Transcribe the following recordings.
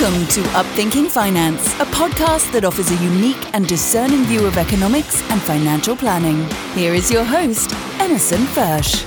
Welcome to Upthinking Finance, a podcast that offers a unique and discerning view of economics and financial planning. Here is your host, Emerson Fersch.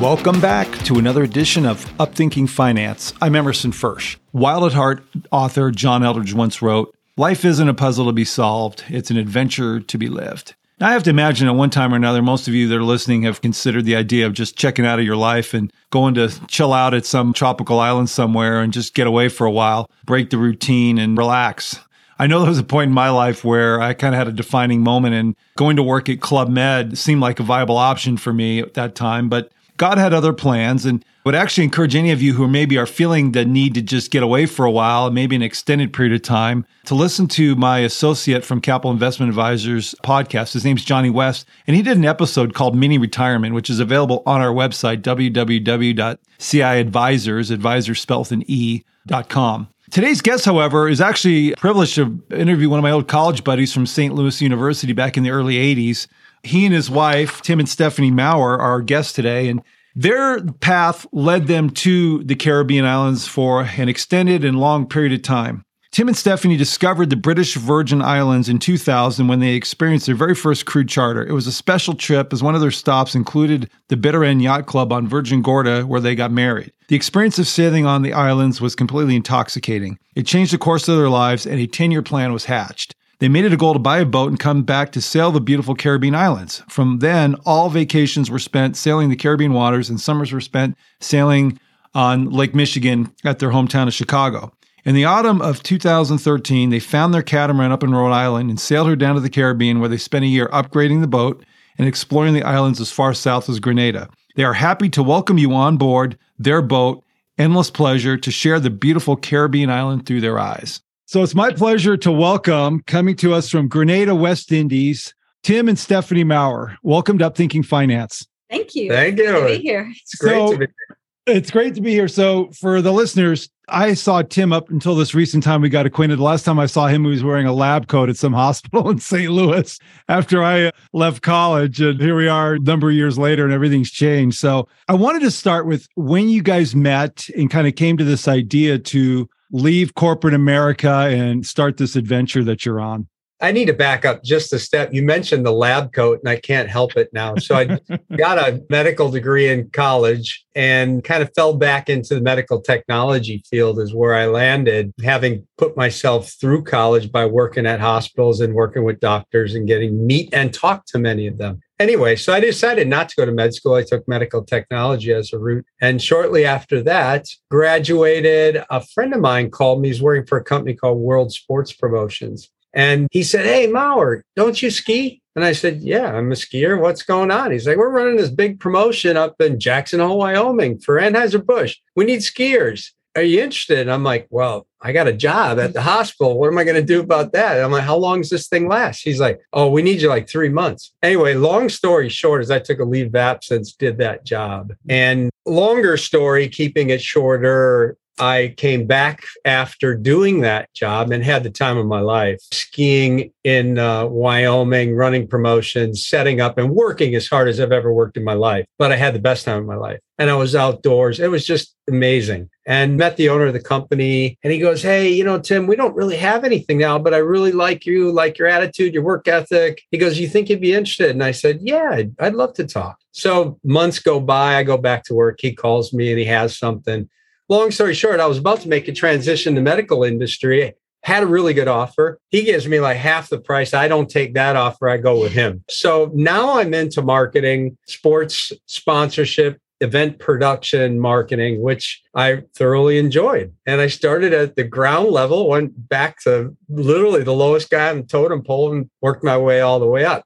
Welcome back to another edition of Upthinking Finance. I'm Emerson Fersch. Wild at Heart author John Eldredge once wrote, Life isn't a puzzle to be solved, it's an adventure to be lived. Now, I have to imagine at one time or another, most of you that are listening have considered the idea of just checking out of your life and going to chill out at some tropical island somewhere and just get away for a while, break the routine and relax. I know there was a point in my life where I kind of had a defining moment and going to work at Club Med seemed like a viable option for me at that time, but God had other plans and would actually encourage any of you who maybe are feeling the need to just get away for a while, maybe an extended period of time, to listen to my associate from Capital Investment Advisors podcast. His name's Johnny West, and he did an episode called Mini Retirement, which is available on our website, www.ciadvisors, advisor spelled an E, dot com. Today's guest, however, is actually privileged to interview one of my old college buddies from St. Louis University back in the early 80s he and his wife, Tim and Stephany Mauer, are our guests today. And their path led them to the Caribbean islands for an extended and long period of time. Tim and Stephany discovered the British Virgin Islands in 2000 when they experienced their very first cruise charter. It was a special trip as one of their stops included the Bitter End Yacht Club on Virgin Gorda where they got married. The experience of sailing on the islands was completely intoxicating. It changed the course of their lives and a 10-year plan was hatched. They made it a goal to buy a boat and come back to sail the beautiful Caribbean islands. From then, all vacations were spent sailing the Caribbean waters, and summers were spent sailing on Lake Michigan at their hometown of Chicago. In the autumn of 2013, they found their catamaran up in Rhode Island and sailed her down to the Caribbean, where they spent a year upgrading the boat and exploring the islands as far south as Grenada. They are happy to welcome you on board their boat. Endless pleasure to share the beautiful Caribbean island through their eyes. So it's my pleasure to welcome, coming to us from Grenada, West Indies, Tim and Stephany Mauer. Welcome to Upthinking Finance. Thank you. Thank you. to be here. It's great So- to be here. It's great to be here. So for the listeners, I saw Tim up until this recent time we got acquainted. The last time I saw him, he was wearing a lab coat at some hospital in St. Louis after I uh, left college. And here we are a number of years later and everything's changed. So I wanted to start with when you guys met and kind of came to this idea to leave corporate America and start this adventure that you're on. I need to back up just a step. You mentioned the lab coat, and I can't help it now. So I got a medical degree in college and kind of fell back into the medical technology field, is where I landed, having put myself through college by working at hospitals and working with doctors and getting meet and talk to many of them. Anyway, so I decided not to go to med school. I took medical technology as a route. And shortly after that, graduated. A friend of mine called me. He's working for a company called World Sports Promotions. And he said, Hey, Mauer, don't you ski? And I said, Yeah, I'm a skier. What's going on? He's like, We're running this big promotion up in Jackson Hole, Wyoming for Anheuser-Busch. We need skiers. Are you interested? And I'm like, Well, I got a job at the hospital. What am I going to do about that? I'm like, How long does this thing last? He's like, Oh, we need you like three months. Anyway, long story short is I took a leave of absence, did that job. And longer story, keeping it shorter, I came back after doing that job and had the time of my life skiing in uh, Wyoming, running promotions, setting up and working as hard as I've ever worked in my life. But I had the best time of my life. And I was outdoors. It was just amazing. And met the owner of the company. And he goes, Hey, you know, Tim, we don't really have anything now, but I really like you, like your attitude, your work ethic. He goes, You think you'd be interested? And I said, Yeah, I'd, I'd love to talk. So months go by. I go back to work. He calls me and he has something long story short, I was about to make a transition to medical industry. Had a really good offer. He gives me like half the price. I don't take that offer. I go with him. So now I'm into marketing, sports sponsorship, event production, marketing, which I thoroughly enjoyed. And I started at the ground level, went back to literally the lowest guy on the totem pole and worked my way all the way up.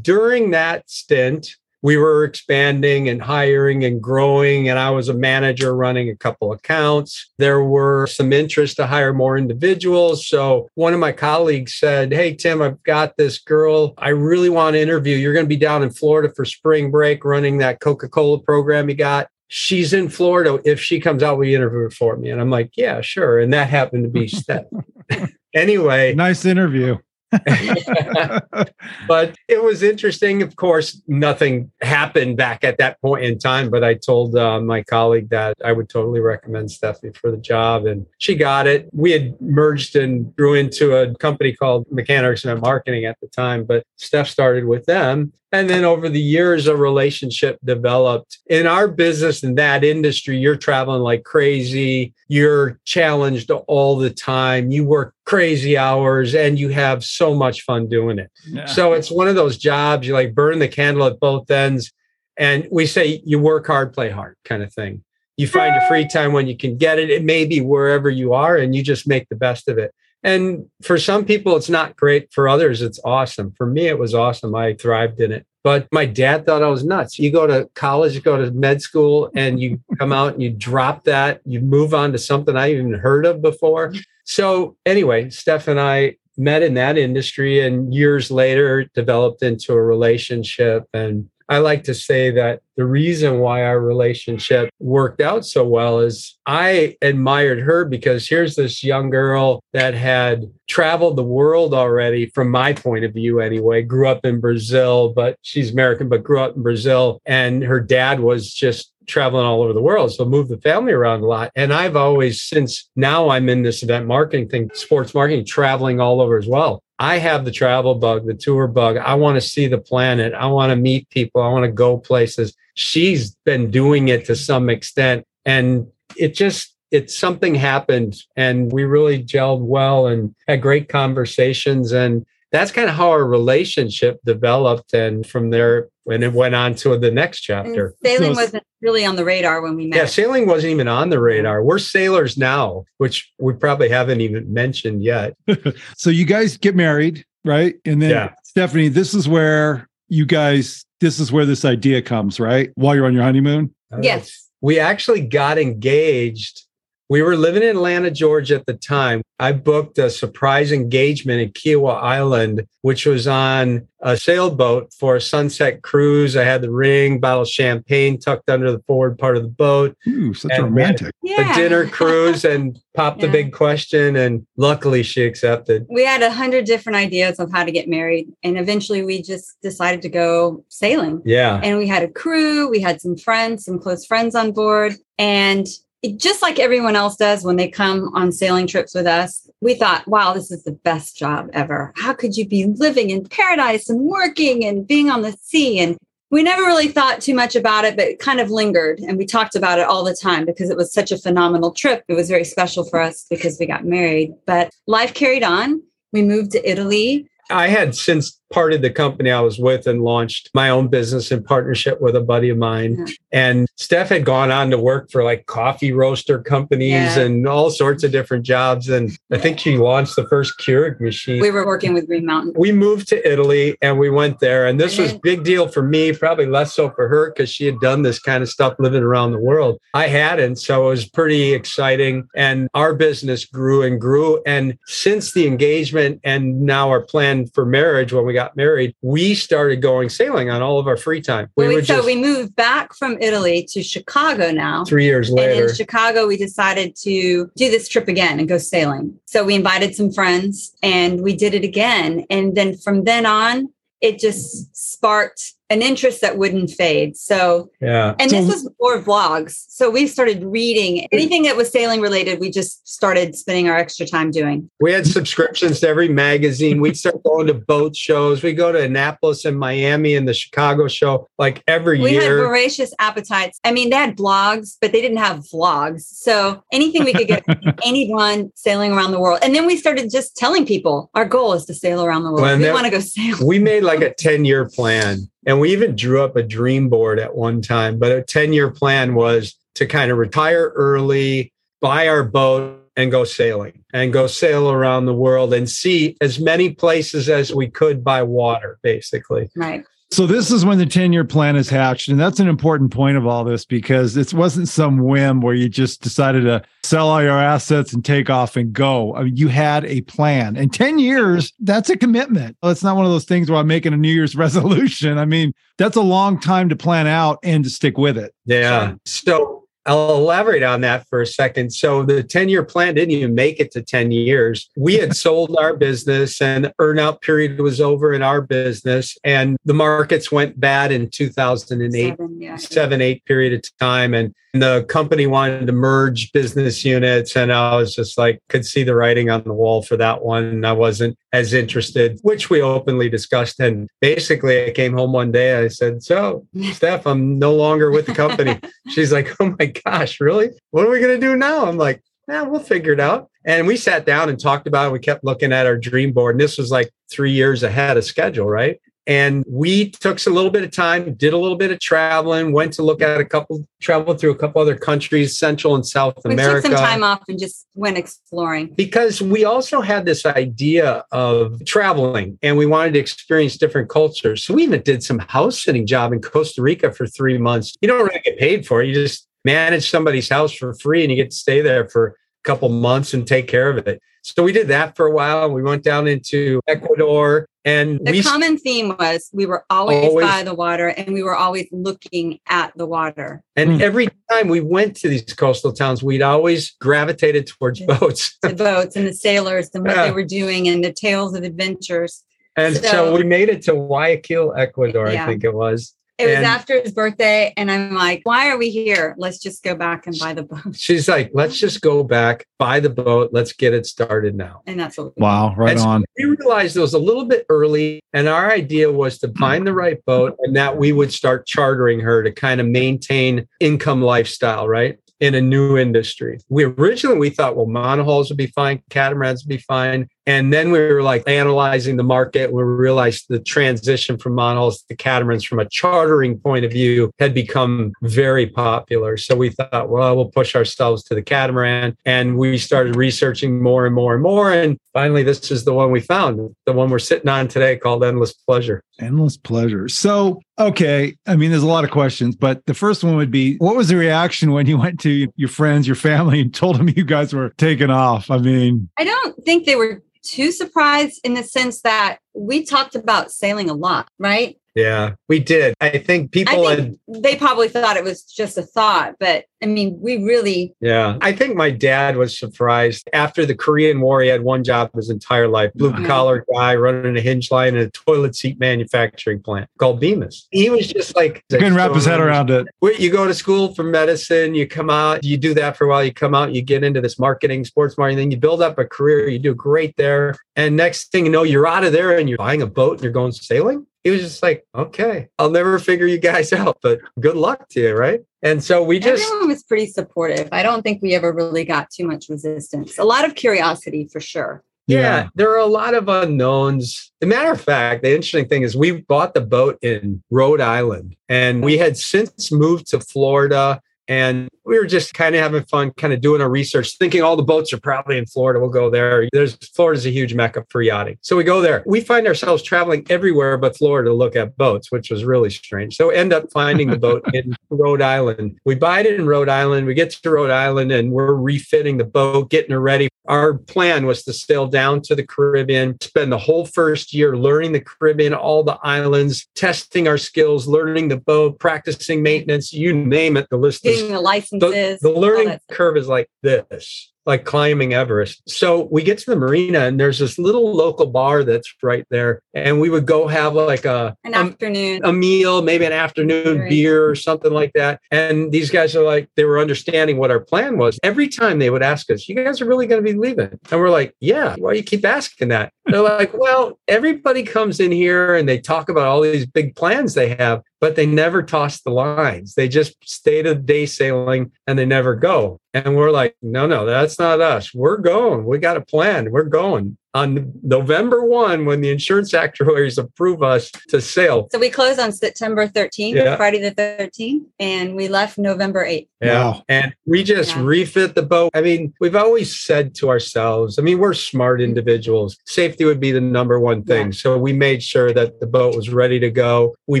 During that stint, we were expanding and hiring and growing and i was a manager running a couple accounts. There were some interest to hire more individuals so one of my colleagues said hey tim i've got this girl. I really want to interview. You're going to be down in florida for spring break running that coca-cola program you got. She's in florida. If she comes out will you interview her for me? And i'm like yeah sure. And that happened to be steph. Anyway Nice interview. but it was interesting. Of course, nothing happened back at that point in time. But I told uh, my colleague that I would totally recommend Stephany for the job, and she got it. We had merged and grew into a company called Mechanics and Marketing at the time, but Steph started with them. And then over the years, a relationship developed. In our business, in that industry, you're traveling like crazy. You're challenged all the time. You work crazy hours and you have so much fun doing it. Yeah. So it's one of those jobs you like burn the candle at both ends. And we say you work hard, play hard kind of thing. You find your free time when you can get it. It may be wherever you are and you just make the best of it. And for some people, it's not great. For others, it's awesome. For me, it was awesome. I thrived in it. But my dad thought I was nuts. You go to college, you go to med school, and you come out and you drop that, you move on to something I even heard of before. So, anyway, Steph and I met in that industry and years later developed into a relationship. And I like to say that the reason why our relationship worked out so well is I admired her because here's this young girl that had traveled the world already, from my point of view anyway, grew up in Brazil, but she's American, but grew up in Brazil. And her dad was just traveling all over the world. So move the family around a lot. And I've always, since now I'm in this event marketing thing, sports marketing, traveling all over as well. I have the travel bug, the tour bug. I want to see the planet. I want to meet people. I want to go places. She's been doing it to some extent. And it just, it's something happened and we really gelled well and had great conversations. And that's kind of how our relationship developed. And from there, when it went on to the next chapter. And sailing so, wasn't really on the radar when we met. Yeah, sailing wasn't even on the radar. We're sailors now, which we probably haven't even mentioned yet. so you guys get married, right? And then yeah. Stephany, this is where you guys this is where this idea comes, right? While you're on your honeymoon? Oh, yes. We actually got engaged we were living in Atlanta, Georgia at the time. I booked a surprise engagement at Kiawah Island, which was on a sailboat for a sunset cruise. I had the ring, bottle of champagne tucked under the forward part of the boat. Ooh, such and uh, romantic. Yeah. A dinner cruise and popped yeah. the big question. And luckily she accepted. We had a hundred different ideas of how to get married. And eventually we just decided to go sailing. Yeah. And we had a crew, we had some friends, some close friends on board. And just like everyone else does when they come on sailing trips with us, we thought, wow, this is the best job ever. How could you be living in paradise and working and being on the sea? And we never really thought too much about it, but it kind of lingered. And we talked about it all the time because it was such a phenomenal trip. It was very special for us because we got married. But life carried on. We moved to Italy. I had since parted the company I was with and launched my own business in partnership with a buddy of mine. And Steph had gone on to work for like coffee roaster companies yeah. and all sorts of different jobs. And I think she launched the first Keurig machine. We were working with Green Mountain. We moved to Italy and we went there. And this was big deal for me, probably less so for her because she had done this kind of stuff living around the world. I hadn't. So it was pretty exciting. And our business grew and grew. And since the engagement and now our plan for marriage when we got married, we started going sailing on all of our free time. We so just, we moved back from Italy to Chicago now. Three years later. And in Chicago, we decided to do this trip again and go sailing. So we invited some friends and we did it again. And then from then on, it just sparked an interest that wouldn't fade. So, yeah. And this was before vlogs. So we started reading anything that was sailing related. We just started spending our extra time doing. We had subscriptions to every magazine. We'd start going to boat shows. We go to Annapolis and Miami and the Chicago show like every we year. We had voracious appetites. I mean, they had blogs, but they didn't have vlogs. So anything we could get anyone sailing around the world. And then we started just telling people our goal is to sail around the world. Well, we want to go sail. We made like a 10 year plan and we even drew up a dream board at one time, but a 10 year plan was to kind of retire early, buy our boat, and go sailing and go sail around the world and see as many places as we could by water, basically. Right. So this is when the 10-year plan is hatched. And that's an important point of all this because it wasn't some whim where you just decided to sell all your assets and take off and go. I mean, you had a plan. And 10 years, that's a commitment. It's not one of those things where I'm making a New Year's resolution. I mean, that's a long time to plan out and to stick with it. Yeah. So I'll elaborate on that for a second. So the 10 year plan didn't even make it to 10 years. We had sold our business and earnout period was over in our business and the markets went bad in 2008, seven, yeah. seven eight period of time. And the company wanted to merge business units. And I was just like, could see the writing on the wall for that one. I wasn't as interested, which we openly discussed. And basically I came home one day. I said, so Steph, I'm no longer with the company. She's like, oh my gosh, really? What are we going to do now? I'm like, yeah, we'll figure it out. And we sat down and talked about it. We kept looking at our dream board. And this was like three years ahead of schedule, right? And we took a little bit of time, did a little bit of traveling, went to look at a couple, traveled through a couple other countries, Central and South America. we America. Took some time off and just went exploring. Because we also had this idea of traveling and we wanted to experience different cultures. So we even did some house sitting job in Costa Rica for three months. You don't really get paid for it. You just manage somebody's house for free and you get to stay there for couple months and take care of it. So we did that for a while. We went down into Ecuador and the we, common theme was we were always, always, by the water and we were always looking at the water. And mm. every time we went to these coastal towns, we'd always gravitated towards the, boats. the boats and the sailors and what yeah. they were doing and the tales of adventures. And so, so we made it to Guayaquil, Ecuador, yeah. I think it was. It was and after his birthday, and I'm like, why are we here? Let's just go back and buy the boat. She's like, let's just go back, buy the boat, let's get it started now. And that's what wow, right and on. So we realized it was a little bit early, and our idea was to find the right boat and that we would start chartering her to kind of maintain income lifestyle, right? in a new industry. We originally we thought, well, monohulls would be fine, catamarans would be fine. And then we were like analyzing the market. We realized the transition from monohulls to catamarans from a chartering point of view had become very popular. So we thought, well, we'll push ourselves to the catamaran. And we started researching more and more and more. And finally, this is the one we found, the one we're sitting on today called Endless Pleasure. Endless Pleasure. So, okay. I mean, there's a lot of questions, but the first one would be what was the reaction when you went to your friends, your family, and told them you guys were taking off? I mean, I don't think they were too surprised in the sense that we talked about sailing a lot, right? Yeah, we did. I think people I think had, they probably thought it was just a thought, but I mean, we really Yeah. I think my dad was surprised after the Korean War, he had one job his entire life, blue collar guy running a hinge line in a toilet seat manufacturing plant called Bemis. He was just like he couldn't wrap his head around it. You go to school for medicine, you come out, you do that for a while, you come out, you get into this marketing, sports marketing, then you build up a career, you do great there. And next thing you know, you're out of there and you're buying a boat and you're going sailing he was just like, okay, I'll never figure you guys out, but good luck to you, right? And so we just everyone was pretty supportive. I don't think we ever really got too much resistance. A lot of curiosity for sure. Yeah, yeah, there are a lot of unknowns. As a matter of fact, the interesting thing is we bought the boat in Rhode Island and we had since moved to Florida and we were just kind of having fun, kind of doing our research, thinking all the boats are probably in Florida. We'll go there. There's Florida's a huge mecca for yachting. So we go there. We find ourselves traveling everywhere but Florida to look at boats, which was really strange. So end up finding the boat in Rhode Island. We buy it in Rhode Island. We get to Rhode Island and we're refitting the boat, getting her ready. Our plan was to sail down to the Caribbean, spend the whole first year learning the Caribbean, all the islands, testing our skills, learning the boat, practicing maintenance, you name it. The list is getting the licenses. The, the learning curve is like this like climbing Everest. So we get to the marina and there's this little local bar that's right there. And we would go have like a an um, afternoon, a, meal, maybe an afternoon right. beer or something like that. And these guys are like, they were understanding what our plan was. Every time they would ask us, You guys are really going to be leaving? And we're like, Yeah, why do you keep asking that? They're like, Well, everybody comes in here and they talk about all these big plans they have but they never toss the lines. They just stay to day sailing and they never go. And we're like, no, no, that's not us. We're going. We got a plan. We're going on November 1 when the insurance actuaries approve us to sail. So we closed on September 13th, yeah. Friday the 13th, and we left November 8th. Yeah. Wow. And we just yeah. refit the boat. I mean, we've always said to ourselves, I mean, we're smart individuals. Safety would be the number one thing. Yeah. So we made sure that the boat was ready to go. We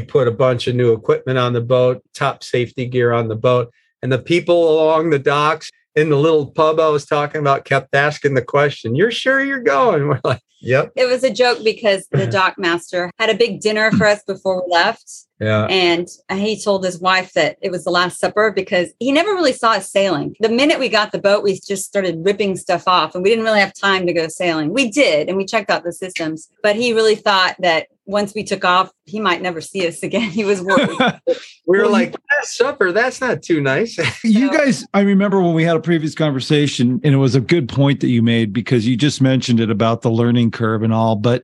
put a bunch of new equipment on the boat, top safety gear on the boat. And the people along the docks, in the little pub I was talking about kept asking the question, You're sure you're going? We're like, Yep. It was a joke because the dock master had a big dinner for us before we left. Yeah. And he told his wife that it was the last supper because he never really saw us sailing. The minute we got the boat, we just started ripping stuff off and we didn't really have time to go sailing. We did, and we checked out the systems, but he really thought that once we took off, he might never see us again. He was worried. We were like, "Last supper, that's not too nice. You guys, I remember when we had a previous conversation, and it was a good point that you made because you just mentioned it about the learning curve and all, but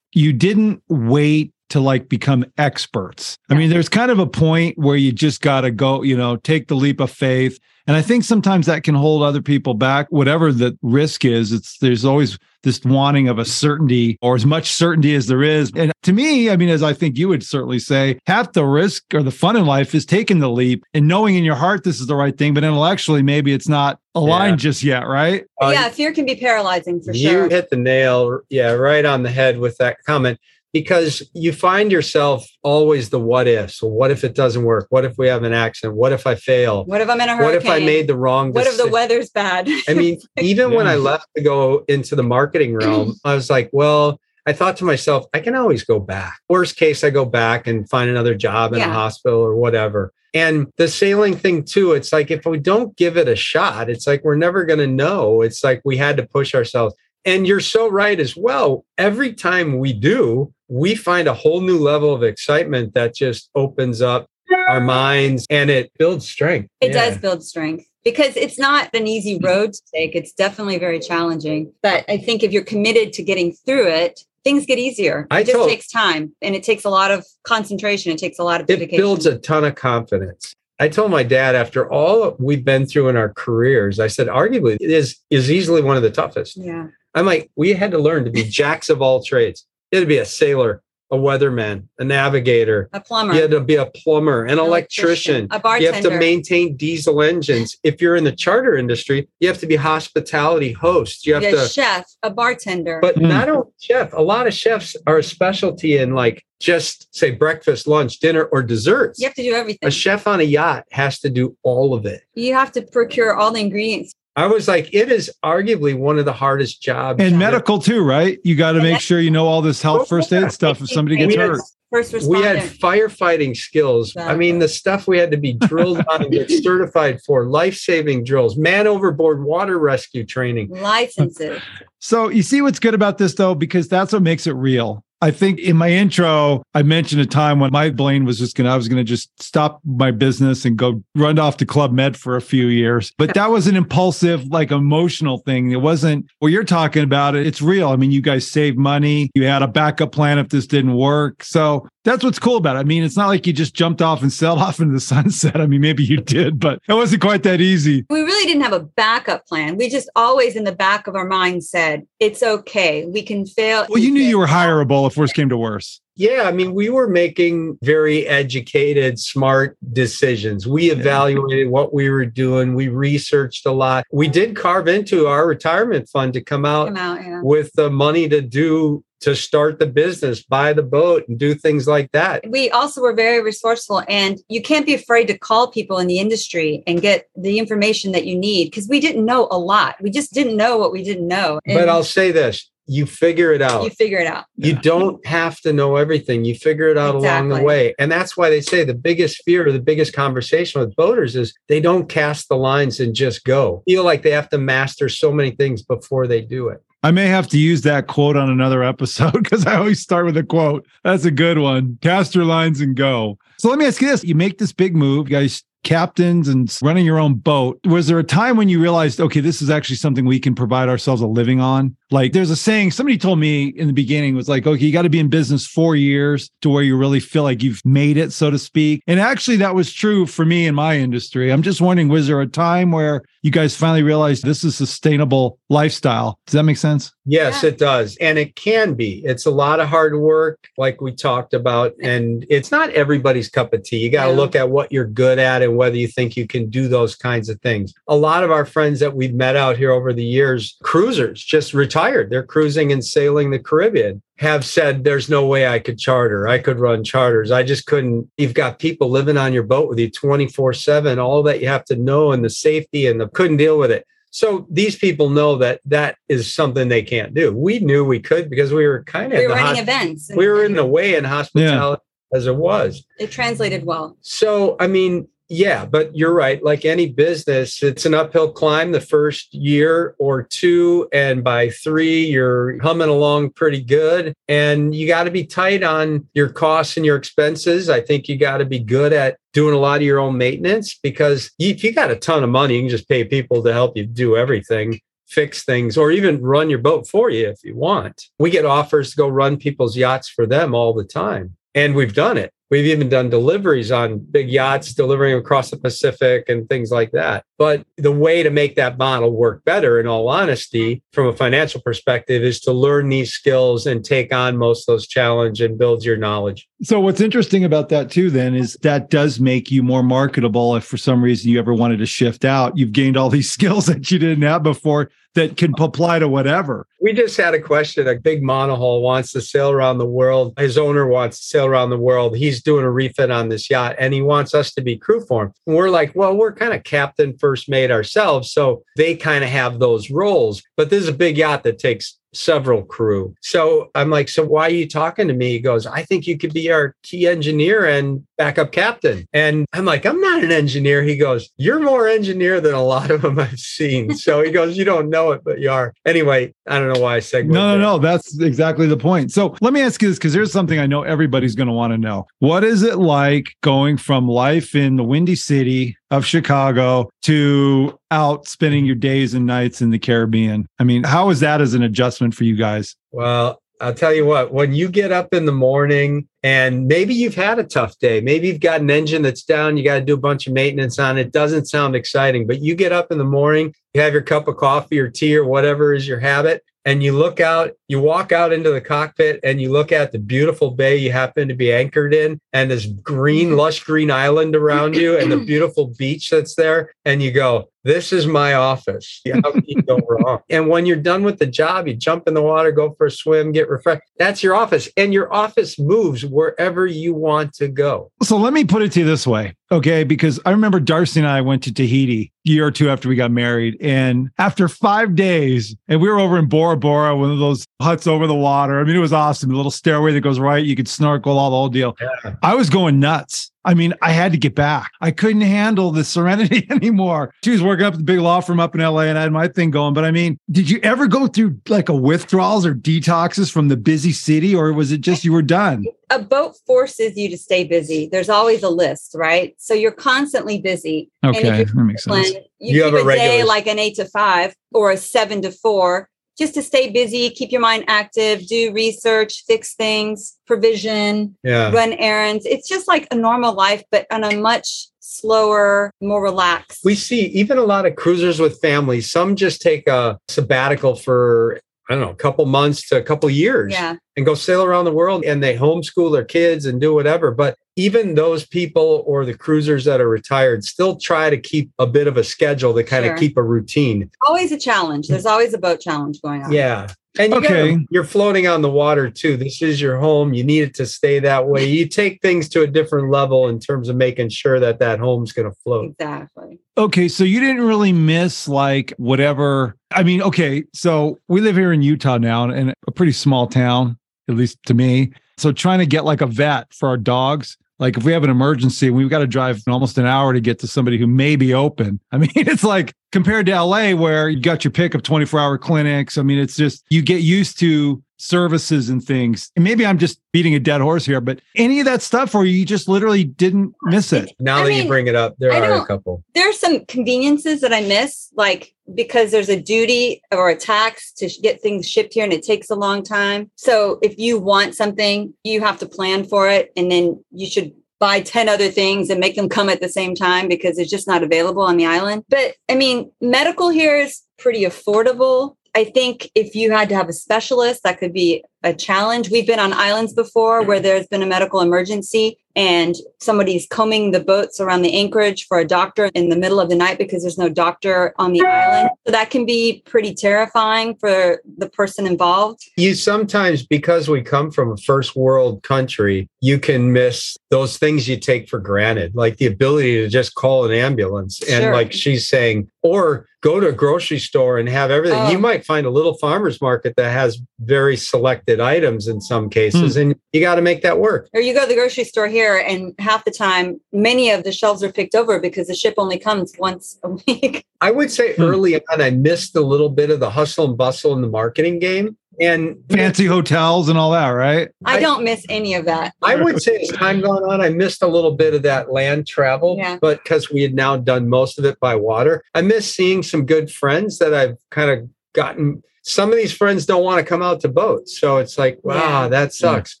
you didn't wait to like become experts. I mean, there's kind of a point where you just got to go, you know, take the leap of faith. And I think sometimes that can hold other people back, whatever the risk is. It's there's always this wanting of a certainty or as much certainty as there is. And to me, I mean, as I think you would certainly say, half the risk or the fun in life is taking the leap and knowing in your heart this is the right thing, but intellectually maybe it's not aligned Yeah. just yet, right? Uh, yeah, fear can be paralyzing for you sure. You hit the nail, yeah, right on the head with that comment because you find yourself always the what ifs. So what if it doesn't work? What if we have an accident? What if I fail? What if I'm in a hurricane? What if I made the wrong decision? What if the weather's bad? I mean, even when I left to go into the marketing realm, I was like, well, I thought to myself, I can always go back. Worst case, I go back and find another job in Yeah. a hospital or whatever. And the sailing thing, too, it's like if we don't give it a shot, it's like we're never going to know. It's like we had to push ourselves. And you're so right as well. Every time we do, we find a whole new level of excitement that just opens up our minds and it builds strength. It Yeah. does build strength because it's not an easy mm-hmm. road to take. It's definitely very challenging. But I think if you're committed to getting through it, things get easier. I it just told- takes time and it takes a lot of concentration. It takes a lot of it builds a ton of confidence. I told my dad after all we've been through in our careers, I said, arguably it is is easily one of the toughest. yeah. I'm like, we had to learn to be jacks of all trades. You had to be a sailor, a weatherman, a navigator. A plumber. You had to be a plumber, an electrician. A bartender. You have to maintain diesel engines. If you're in the charter industry, you have to be hospitality host. You have a to chef, a bartender. but Mm. not only chef, a lot of chefs are a specialty in like just say breakfast, lunch, dinner, or desserts. you have to do everything. A chef on a yacht has to do all of it. you have to procure all the ingredients. I was like, it is arguably one of the hardest jobs. And medical too, right? You got to make sure you know all this health first aid stuff if somebody gets hurt. First responder. We had firefighting skills. I mean, the stuff we had to be drilled on and get certified for, life saving drills, man overboard water rescue training. licenses. So you see what's good about this though, because that's what makes it real. I think in my intro, I mentioned a time when my brain was just gonna, I was gonna just stop my business and go run off to Club Med for a few years. But that was an impulsive, like emotional thing. It wasn't what you're talking about. It. It's real. I mean, you guys saved money. You had a backup plan if this didn't work. So that's what's cool about it. I mean, it's not like you just jumped off and sailed off into the sunset. I mean, maybe you did, but it wasn't quite that easy. we really didn't have a backup plan. We just always in the back of our mind said, it's okay. We can fail. Well, you knew you were hireable if worse came to worse. Yeah, I mean, we were making very educated, smart decisions. We evaluated what we were doing. We researched a lot. We did carve into our retirement fund to come out come out. Yeah. with the money to do to start the business, buy the boat, and do things like that. we also were very resourceful and you can't be afraid to call people in the industry and get the information that you need because we didn't know a lot we just didn't know what we didn't know But I'll say this you figure it out. you figure it out You don't have to know everything. You figure it out along the way. And that's why they say the biggest fear or the biggest conversation with boaters is they don't cast the lines and just go. Feel like they have to master so many things before they do it. I may have to use that quote on another episode because I always start with a quote. That's a good one. Cast your lines and go. So let me ask you this. You make this big move, you guys, captains and running your own boat. Was there a time when you realized, okay, this is actually something we can provide ourselves a living on? Like there's a saying somebody told me in the beginning was like, okay, you got to be in business four years to where you really feel like you've made it, so to speak. And actually, that was true for me in my industry. I'm just wondering, was there a time where you guys finally realized this is sustainable lifestyle? Does that make sense? Yes, Yeah. it does. And it can be. It's a lot of hard work, like we talked about. And it's not everybody's cup of tea. You got to Yeah. look at what you're good at and whether you think you can do those kinds of things. A lot of our friends that we've met out here over the years, cruisers, just retired. They're cruising and sailing the Caribbean, have said, There's no way I could charter. I could run charters. I just couldn't. You've got people living on your boat with you 24 7, all that you have to know and the safety and the couldn't deal with it. So these people know that that is something they can't do. We knew we could because we were kind of we were running hos- events we were in the way in hospitality. as it was. It translated well. So, I mean, yeah, but you're right. Like any business, it's an uphill climb the first year or two. And by three, you're humming along pretty good. And you got to be tight on your costs and your expenses. I think you got to be good at doing a lot of your own maintenance because if you got a ton of money, you can just pay people to help you do everything fix things or even run your boat for you if you want. We get offers to go run people's yachts for them all the time. And we've done it. We've even done deliveries on big yachts, delivering across the Pacific and things like that. But the way to make that model work better, in all honesty, from a financial perspective, is to learn these skills and take on most of those challenges and build your knowledge. So, what's interesting about that too, then, is that does make you more marketable. If for some reason you ever wanted to shift out, you've gained all these skills that you didn't have before that can uh, apply to whatever. We just had a question. A big monohull wants to sail around the world. His owner wants to sail around the world. He's doing a refit on this yacht and he wants us to be crew for him. And we're like, well, we're kind of captain first mate ourselves. So they kind of have those roles. But this is a big yacht that takes several crew. So I'm like, so why are you talking to me? He goes, I think you could be our key engineer and backup captain. And I'm like, I'm not an engineer. He goes, You're more engineer than a lot of them I've seen. So he goes, You don't know it, but you are. Anyway, I don't know why I said no, no, no. That's exactly the point. So let me ask you this because there's something I know everybody's going to want to know. What is it like going from life in the Windy City of Chicago to out spending your days and nights in the Caribbean? I mean, how is that as an adjustment for you guys? Well, I'll tell you what, when you get up in the morning and maybe you've had a tough day, maybe you've got an engine that's down, you got to do a bunch of maintenance on it, doesn't sound exciting, but you get up in the morning, you have your cup of coffee or tea or whatever is your habit, and you look out, you walk out into the cockpit and you look at the beautiful bay you happen to be anchored in and this green, lush green island around you and the beautiful beach that's there. And you go, this is my office. How can you go wrong? And when you're done with the job, you jump in the water, go for a swim, get refreshed. That's your office. And your office moves wherever you want to go. So let me put it to you this way. Okay. Because I remember Darcy and I went to Tahiti a year or two after we got married. And after five days, and we were over in Bora Bora, one of those huts over the water. I mean, it was awesome. A little stairway that goes right. You could snorkel, all the whole deal. Yeah. I was going nuts. I mean, I had to get back. I couldn't handle the serenity anymore. She was working up at the big law firm up in LA and I had my thing going. But I mean, did you ever go through like a withdrawals or detoxes from the busy city or was it just you were done? A boat forces you to stay busy. There's always a list, right? So you're constantly busy. Okay, that makes sense. You, you have a, a day like an eight to five or a seven to four just to stay busy, keep your mind active, do research, fix things, provision, yeah. run errands. It's just like a normal life, but on a much slower, more relaxed. We see even a lot of cruisers with families. Some just take a sabbatical for I don't know, a couple months to a couple years yeah. and go sail around the world and they homeschool their kids and do whatever. But even those people or the cruisers that are retired still try to keep a bit of a schedule to kind sure. of keep a routine. Always a challenge. There's always a boat challenge going on. Yeah. And you okay. Gotta, you're floating on the water too. This is your home. You need it to stay that way. You take things to a different level in terms of making sure that that home's going to float. Exactly. Okay, so you didn't really miss like whatever. I mean, okay, so we live here in Utah now, in a pretty small town, at least to me. So trying to get like a vet for our dogs like if we have an emergency we've got to drive almost an hour to get to somebody who may be open i mean it's like compared to la where you got your pick of 24 hour clinics. I mean it's just you get used to services and things. And maybe i'm just beating a dead horse here but any of that stuff where you just literally didn't miss it. Now I that mean, you bring it up there I are a couple. there's some conveniences that i miss like because there's a duty or a tax to get things shipped here and it takes a long time. So if you want something, you have to plan for it and then you should buy 10 other things and make them come at the same time because it's just not available on the island. But I mean, medical here is pretty affordable. I think if you had to have a specialist, that could be a challenge. We've been on islands before where there's been a medical emergency and somebody's combing the boats around the anchorage for a doctor in the middle of the night because there's no doctor on the island. So that can be pretty terrifying for the person involved. You sometimes, because we come from a first world country, you can miss those things you take for granted, like the ability to just call an ambulance. And sure. like she's saying, or go to a grocery store and have everything. Oh. You might find a little farmer's market that has very selected selected items in some cases, and you got to make that work. Or you go to the grocery store here, and half the time, many of the shelves are picked over because the ship only comes once a week. I would say Hmm. early on, I missed a little bit of the hustle and bustle in the marketing game. And Fancy hotels and all that, right? I I- don't miss any of that. I would say as time gone on, I missed a little bit of that land travel, Yeah. but because we had now done most of it by water, I miss seeing some good friends that I've kind of gotten. Some of these friends don't want to come out to boats. So it's like, wow, Yeah. that sucks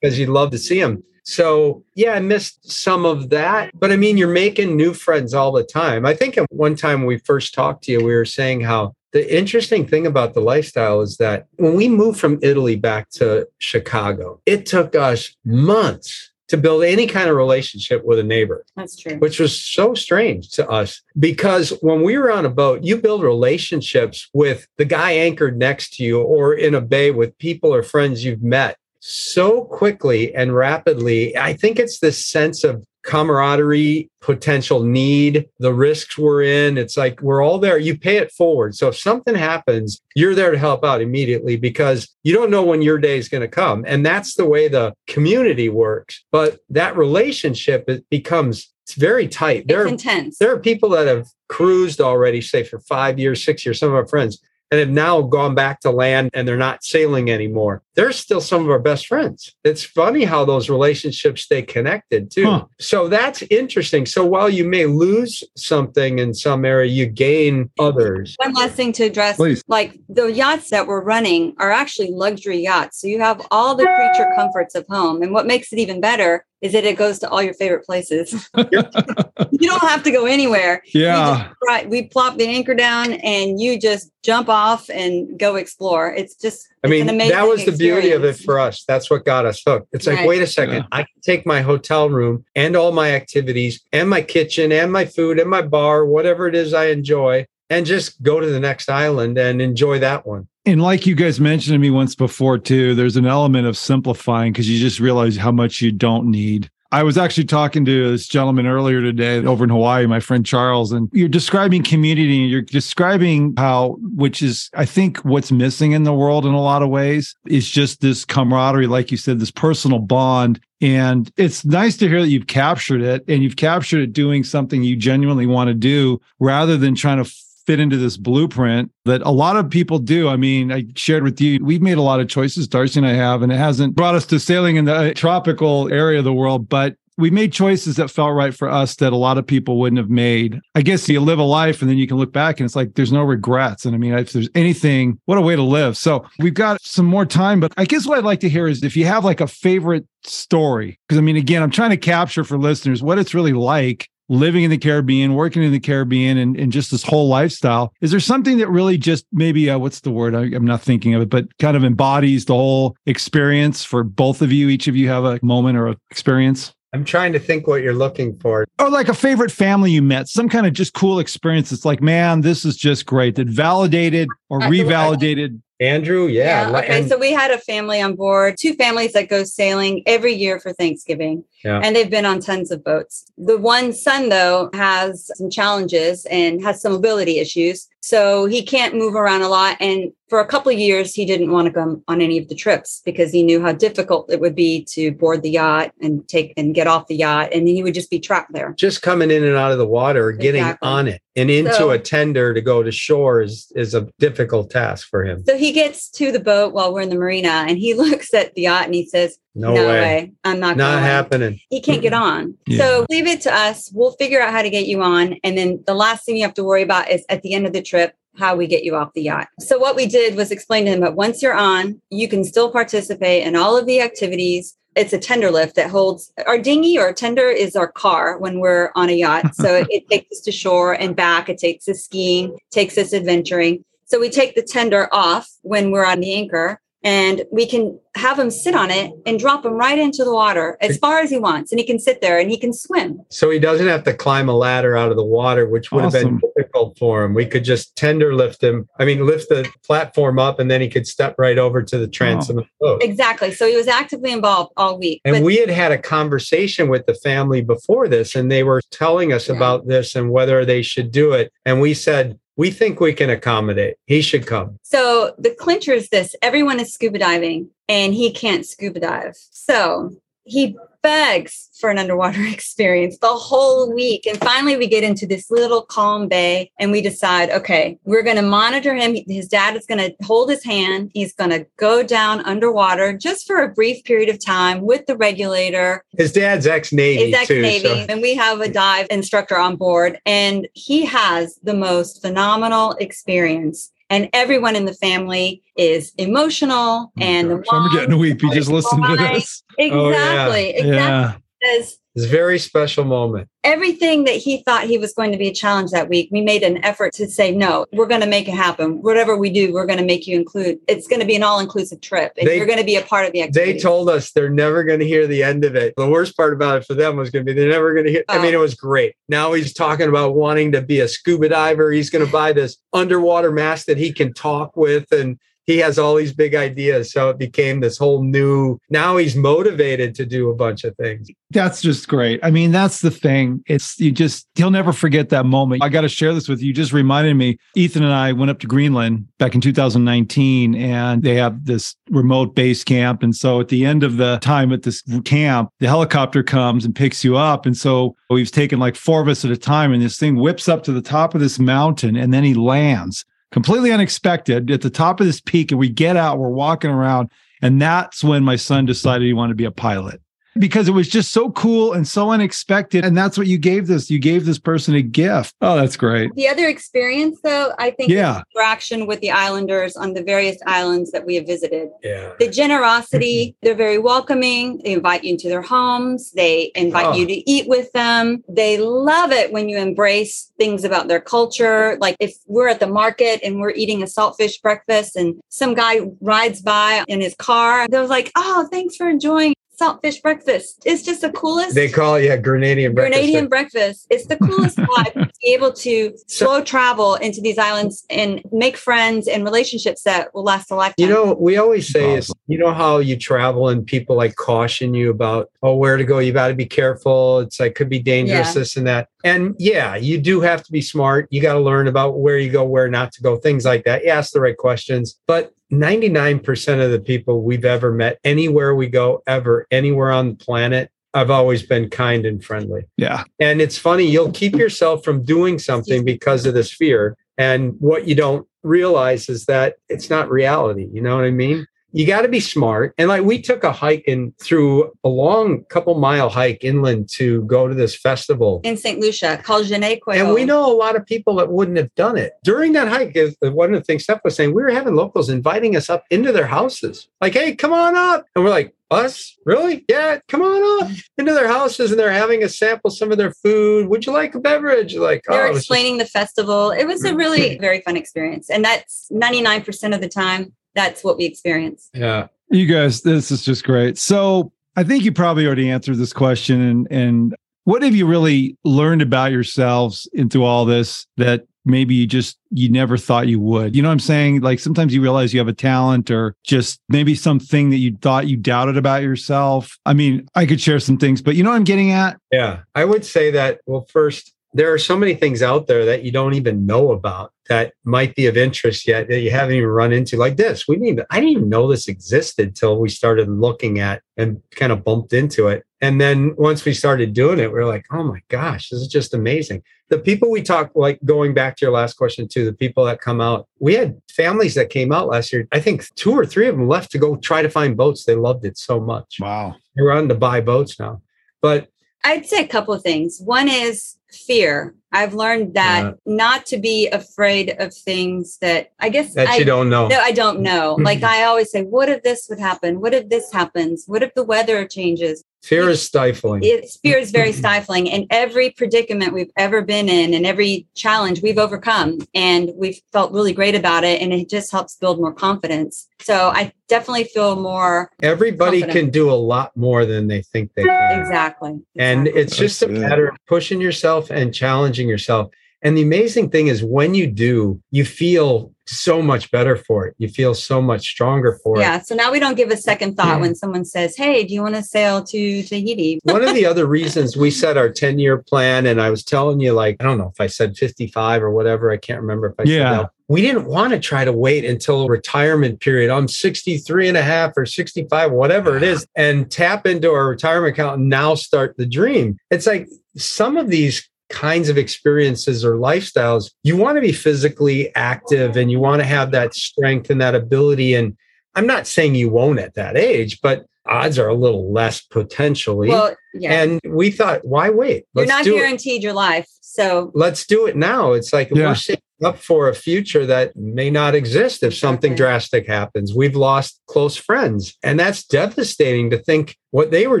because you'd love to see them. So yeah, I missed some of that. But I mean, you're making new friends all the time. I think at one time when we first talked to you, we were saying how the interesting thing about the lifestyle is that when we moved from Italy back to Chicago, it took us months to build any kind of relationship with a neighbor, That's true. which was so strange to us because when we were on a boat, you build relationships with the guy anchored next to you or in a bay with people or friends you've met so quickly and rapidly. I think it's this sense of camaraderie, potential need, the risks we're in. It's like we're all there. You pay it forward. So if something happens, you're there to help out immediately because you don't know when your day is going to come. And that's the way the community works. But that relationship it becomes it's very tight. There It's are intense. there are people that have cruised already, say for five years, six years, some of our friends, and have now gone back to land and they're not sailing anymore. They're still some of our best friends. It's funny how those relationships stay connected too. Huh. So that's interesting. So while you may lose something in some area, you gain others. One last thing to address Please. like the yachts that we're running are actually luxury yachts. So you have all the creature comforts of home. And what makes it even better is that it goes to all your favorite places. you don't have to go anywhere. Yeah. right. We plop the anchor down and you just jump off and go explore. It's just, I it's mean, an amazing that was the beauty of it for us. That's what got us hooked. It's like, Right. wait a second, Yeah. I can take my hotel room and all my activities and my kitchen and my food and my bar, whatever it is I enjoy, and just go to the next island and enjoy that one. And like you guys mentioned to me once before, too, there's an element of simplifying because you just realize how much you don't need. I was actually talking to this gentleman earlier today over in Hawaii, my friend Charles, and you're describing community and you're describing how, which is, I think, what's missing in the world in a lot of ways is just this camaraderie, like you said, this personal bond. And it's nice to hear that you've captured it and you've captured it doing something you genuinely want to do rather than trying to fit into this blueprint that a lot of people do. I mean, I shared with you, we've made a lot of choices, Darcy and I have, and it hasn't brought us to sailing in the tropical area of the world, but we made choices that felt right for us that a lot of people wouldn't have made. I guess you live a life and then you can look back and it's like there's no regrets. And I mean, if there's anything, what a way to live. So we've got some more time, but I guess what I'd like to hear is if you have like a favorite story, because I mean, again, I'm trying to capture for listeners what it's really like living in the Caribbean, working in the Caribbean, and, and just this whole lifestyle. Is there something that really just maybe, uh, what's the word? I, I'm not thinking of it, but kind of embodies the whole experience for both of you? Each of you have a moment or a experience? I'm trying to think what you're looking for. Or like a favorite family you met, some kind of just cool experience. It's like, man, this is just great. That validated or revalidated. Andrew, yeah. li- Okay. and- so we had a family on board, two families that go sailing every year for Thanksgiving. Yeah. And they've been on tons of boats. The one son, though, has some challenges and has some mobility issues. So he can't move around a lot. And for a couple of years, he didn't want to come on any of the trips because he knew how difficult it would be to board the yacht and take and get off the yacht. And then he would just be trapped there. just coming in and out of the water getting Exactly. on it and into So- a tender to go to shore is, is a difficult task for him. So he gets to the boat while we're in the marina and he looks at the yacht and he says, No, No, way. way. I'm not going. Not happening. he can't get on. Yeah. So leave it to us. We'll figure out how to get you on. And then the last thing you have to worry about is at the end of the trip, how we get you off the yacht. So what we did was explain to him that once you're on, you can still participate in all of the activities. It's a tender lift that holds our dinghy or tender is our car when we're on a yacht. So it, it takes us to shore and back. It takes us skiing, takes us adventuring. So we take the tender off when we're on the anchor and we can have him sit on it and drop him right into the water as far as he wants. And he can sit there and he can swim. So he doesn't have to climb a ladder out of the water, which would have been difficult for him. We could just tender lift him. I mean, lift the platform up and then he could step right over to the transom of the boat. Exactly. So he was actively involved all week. And But we had had a conversation with the family before this, and they were telling us Yeah. about this and whether they should do it. And we said, we think we can accommodate. He should come. so the clincher is this everyone is scuba diving. and he can't scuba dive. So he begs for an underwater experience the whole week. And finally, we get into this little calm bay and we decide, okay, we're going to monitor him. His dad is going to hold his hand. He's going to go down underwater just for a brief period of time with the regulator. His dad's ex Navy. His ex Navy. So. And we have a dive instructor on board. And he has the most phenomenal experience and everyone in the family is emotional oh and gosh, I'm getting a weepy just listening to this. Exactly. Oh, yeah. Exactly. Yeah. Because it's a very special moment. Everything that he thought he was going to be a challenge that week, we made an effort to say, no, we're going to make it happen. Whatever we do, we're going to make you include. It's going to be an all inclusive trip and they, you're going to be a part of the activity. They told us they're never going to hear the end of it. The worst part about it for them was going to be they're never going to hear. Oh. I mean, it was great. Now he's talking about wanting to be a scuba diver. He's going to buy this underwater mask that he can talk with and he has all these big ideas. So it became this whole new, now he's motivated to do a bunch of things. That's just great. I mean, that's the thing. It's you just, he'll never forget that moment. I got to share this with you. You just reminded me, Ethan and I went up to Greenland back in 2019, and they have this remote base camp. And so at the end of the time at this camp, the helicopter comes and picks you up. And so we've taken like four of us at a time, and this thing whips up to the top of this mountain, and then he lands completely unexpected at the top of this peak. And we get out, we're walking around. And that's when my son decided he wanted to be a pilot because it was just so cool and so unexpected. And that's what you gave this. You gave this person a gift. Oh, that's great. The other experience, though, I think, yeah, interaction with the islanders on the various islands that we have visited. Yeah, the generosity. Mm-hmm. they're very welcoming. They invite you into their homes. They invite oh. you to eat with them. They love it when you embrace things about their culture. Like if we're at the market and we're eating a saltfish breakfast, and some guy rides by in his car, they're like, "Oh, thanks for enjoying." Saltfish breakfast. It's just the coolest. They call it, yeah, Grenadian breakfast. Grenadian breakfast. It's the coolest vibe to be able to slow travel into these islands and make friends and relationships that will last a lifetime. You know, we always say awesome. is, you know how you travel and people like caution you about, oh, where to go. You got to be careful. It's like, could be dangerous, yeah. this and that. And yeah, you do have to be smart. You got to learn about where you go, where not to go, things like that. You ask the right questions. But 99% of the people we've ever met, anywhere we go, ever, anywhere on the planet, I've always been kind and friendly. Yeah. And it's funny, you'll keep yourself from doing something because of this fear. And what you don't realize is that it's not reality. You know what I mean? You got to be smart. And like we took a hike in through a long couple mile hike inland to go to this festival in St. Lucia called Genet And we know a lot of people that wouldn't have done it. During that hike, is uh, one of the things Steph was saying, we were having locals inviting us up into their houses. Like, hey, come on up. And we're like, us? Really? Yeah, come on up into their houses and they're having us sample some of their food. Would you like a beverage? Like they're oh, explaining just... the festival. It was a really very fun experience. And that's 99% of the time that's what we experience. Yeah. You guys, this is just great. So I think you probably already answered this question. And, and what have you really learned about yourselves into all this that maybe you just you never thought you would you know what i'm saying like sometimes you realize you have a talent or just maybe something that you thought you doubted about yourself i mean i could share some things but you know what i'm getting at yeah i would say that well first there are so many things out there that you don't even know about that might be of interest yet that you haven't even run into like this. We didn't even i didn't even know this existed till we started looking at and kind of bumped into it. And then once we started doing it we are like oh my gosh this is just amazing. The people we talk like going back to your last question too the people that come out we had families that came out last year. I think two or three of them left to go try to find boats. They loved it so much. Wow. They're on to buy boats now. But i'd say a couple of things one is fear. I've learned that yeah. not to be afraid of things that I guess that I, you don't know. No, I don't know. like I always say, what if this would happen? What if this happens? What if the weather changes? Fear is stifling. It, fear is very stifling. And every predicament we've ever been in and every challenge we've overcome, and we've felt really great about it. And it just helps build more confidence. So I definitely feel more. Everybody confident. can do a lot more than they think they can. Exactly. And it's just a matter of pushing yourself and challenging yourself. And the amazing thing is when you do, you feel so much better for it. You feel so much stronger for yeah, it. Yeah. So now we don't give a second thought yeah. when someone says, Hey, do you want to sail to Tahiti? One of the other reasons we set our 10 year plan, and I was telling you, like, I don't know if I said 55 or whatever, I can't remember if I yeah. said that. we didn't want to try to wait until retirement period. I'm 63 and a half or 65, whatever it is, and tap into our retirement account and now start the dream. It's like some of these kinds of experiences or lifestyles, you want to be physically active and you want to have that strength and that ability. And I'm not saying you won't at that age, but odds are a little less potentially. Well, yeah. And we thought, why wait? You're not do it. guaranteed your life. So Let's do it now. It's like Yeah. we're setting up for a future that may not exist if something Exactly. drastic happens. We've lost close friends, and that's devastating to think what they were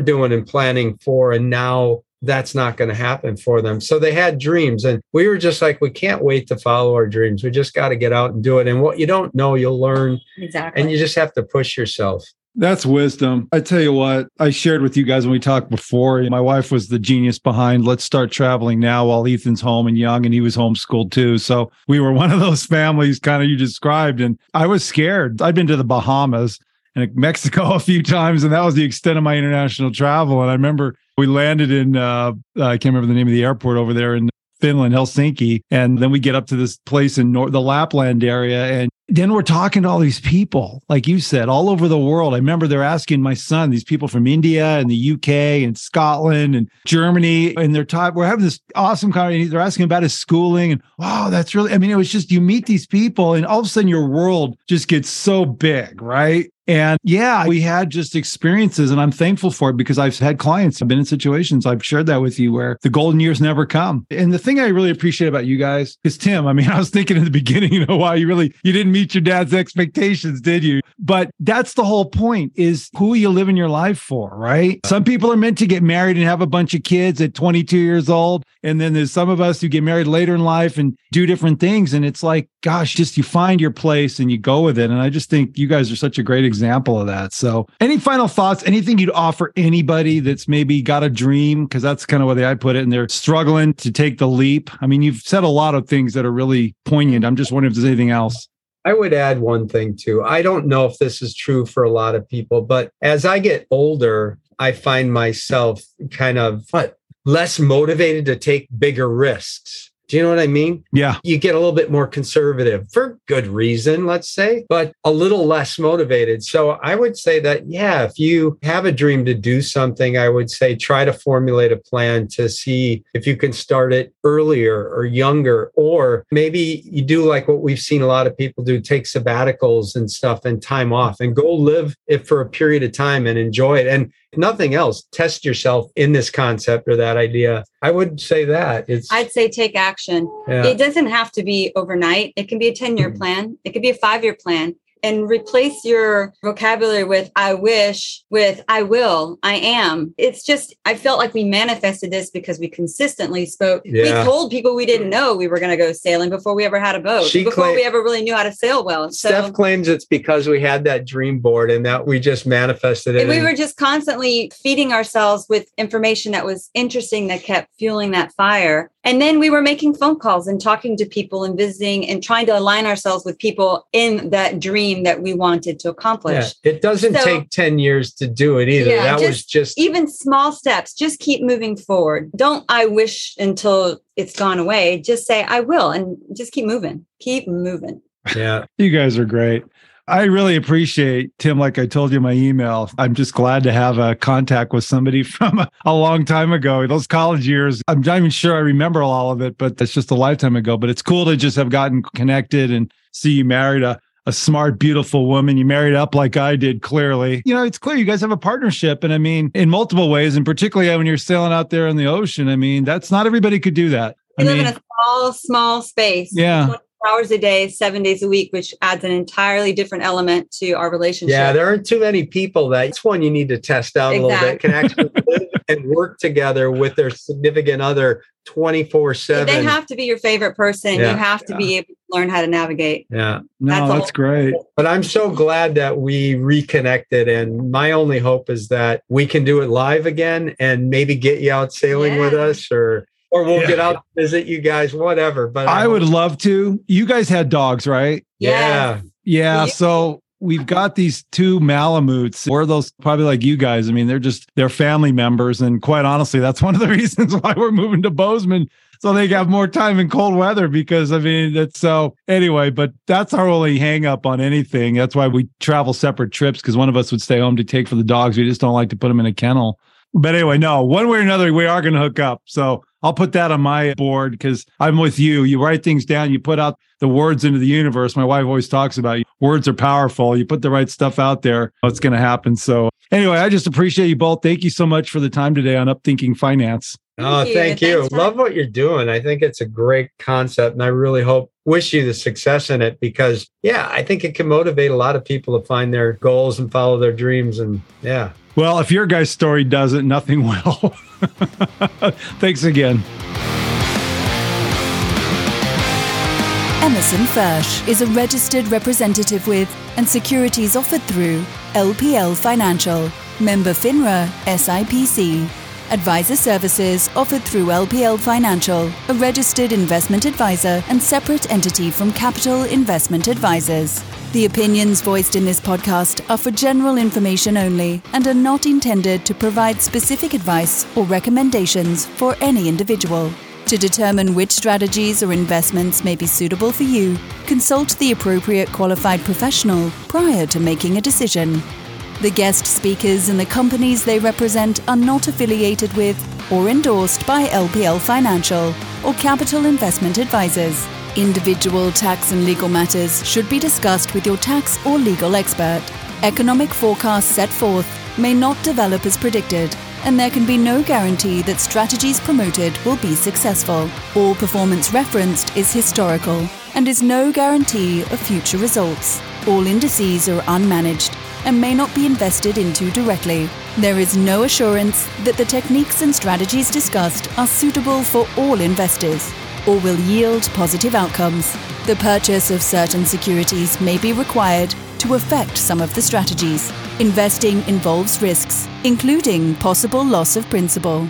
doing and planning for, and now that's not going to happen for them. So they had dreams, and we were just like, we can't wait to follow our dreams. We just got to get out and do it. And what you don't know, you'll learn, exactly. and you just have to push yourself. That's wisdom. I tell you what, I shared with you guys when we talked before. My wife was the genius behind Let's Start Traveling Now while Ethan's home and young, and he was homeschooled too. So we were one of those families kind of you described. And I was scared. I'd been to the Bahamas and Mexico a few times, and that was the extent of my international travel. And I remember we landed in, uh, I can't remember the name of the airport over there in Finland, Helsinki. And then we get up to this place in Nor- the Lapland area. And then we're talking to all these people, like you said, all over the world. I remember they're asking my son, these people from India and the UK and Scotland and Germany, and they're talking, we're having this awesome conversation. They're asking about his schooling. And wow, that's really, I mean, it was just you meet these people, and all of a sudden your world just gets so big, right? And yeah, we had just experiences, and I'm thankful for it because I've had clients, I've been in situations, I've shared that with you where the golden years never come. And the thing I really appreciate about you guys is Tim. I mean, I was thinking in the beginning, you know, why you really you didn't meet your dad's expectations, did you? But that's the whole point is who you living your life for, right? Some people are meant to get married and have a bunch of kids at 22 years old. And then there's some of us who get married later in life and do different things. And it's like, gosh, just you find your place and you go with it. And I just think you guys are such a great example of that. So, any final thoughts? Anything you'd offer anybody that's maybe got a dream? Because that's kind of the way I put it. And they're struggling to take the leap. I mean, you've said a lot of things that are really poignant. I'm just wondering if there's anything else. I would add one thing too. I don't know if this is true for a lot of people, but as I get older, I find myself kind of less motivated to take bigger risks. Do you know what I mean? Yeah. You get a little bit more conservative for good reason, let's say, but a little less motivated. So I would say that, yeah, if you have a dream to do something, I would say try to formulate a plan to see if you can start it earlier or younger, or maybe you do like what we've seen a lot of people do take sabbaticals and stuff and time off and go live it for a period of time and enjoy it. And nothing else, test yourself in this concept or that idea. I would say that it's, I'd say take action. yeah. It doesn't have to be overnight. It can be a 10 year Mhm. plan, it could be a five year plan. And replace your vocabulary with I wish, with I will, I am. It's just, I felt like we manifested this because we consistently spoke. Yeah. We told people we didn't know we were going to go sailing before we ever had a boat, She before we ever really knew how to sail well. So, Steph claims it's because we had that dream board and that we just manifested it. and we were just constantly feeding ourselves with information that was interesting that kept fueling that fire. And then we were making phone calls and talking to people and visiting and trying to align ourselves with people in that dream that we wanted to accomplish. yeah, it doesn't So- take 10 years to do it either. Yeah, that was just just Even small steps, just keep moving forward. Don't I wish until it's gone away. Just say I will and just keep moving. Keep moving. yeah. You guys are great. I really appreciate Tim. Like I told you my email, I'm just glad to have a contact with somebody from a, a long time ago. Those college years, I'm not even sure I remember all of it, but that's just a lifetime ago. But it's cool to just have gotten connected and see you married a, a smart, beautiful woman. You married up like I did, clearly. You know, it's clear you guys have a partnership. And I mean, in multiple ways, and particularly when you're sailing out there in the ocean, I mean, that's not everybody could do that. I We live mean, in a small, small space. Yeah. 24 hours a day, seven days a week, which adds an entirely different element to our relationship. Yeah, there aren't too many people that it's one you need to test out a little bit, can actually live and work together with their significant other 24 7. They have to be your favorite person. Yeah. You have to be able to learn how to navigate. Yeah. no, that's that's all. great. But I'm so glad that we reconnected. And my only hope is that we can do it live again and maybe get you out sailing with us or or we'll Yeah. get out to visit you guys, whatever. But I um, would love to. You guys had dogs, right? yeah. Yeah. you- So we've got these two Malamutes. We're those probably like you guys. I mean, they're just they're family members. And quite honestly, that's one of the reasons why we're moving to Bozeman. so they got more time in cold weather because I mean that's so anyway, but that's our only hang up on anything. That's why we travel separate trips because one of us would stay home to take for the dogs. We just don't like to put them in a kennel. But anyway, no, one way or another, we are going to hook up. So I'll put that on my board because I'm with you. You write things down, you put out the words into the universe. My wife always talks about words are powerful. You put the right stuff out there, what's going to happen. So anyway, I just appreciate you both. Thank you so much for the time today on Upthinking Finance. Oh, thank you. Thanks, Love what you're doing. I think it's a great concept. And I really hope, wish you the success in it because, yeah, I think it can motivate a lot of people to find their goals and follow their dreams. And yeah. Well, if your guy's story doesn't, nothing will. Thanks again. Emerson Fersch is a registered representative with and securities offered through LPL Financial, member FINRA, SIPC. Advisor services offered through LPL Financial, a registered investment advisor and separate entity from Capital Investment Advisors. The opinions voiced in this podcast are for general information only and are not intended to provide specific advice or recommendations for any individual. To determine which strategies or investments may be suitable for you, consult the appropriate qualified professional prior to making a decision. The guest speakers and the companies they represent are not affiliated with or endorsed by LPL Financial or Capital Investment Advisors. Individual tax and legal matters should be discussed with your tax or legal expert. Economic forecasts set forth may not develop as predicted, and there can be no guarantee that strategies promoted will be successful. All performance referenced is historical and is no guarantee of future results. All indices are unmanaged and may not be invested into directly. There is no assurance that the techniques and strategies discussed are suitable for all investors or will yield positive outcomes. The purchase of certain securities may be required to affect some of the strategies. Investing involves risks, including possible loss of principal.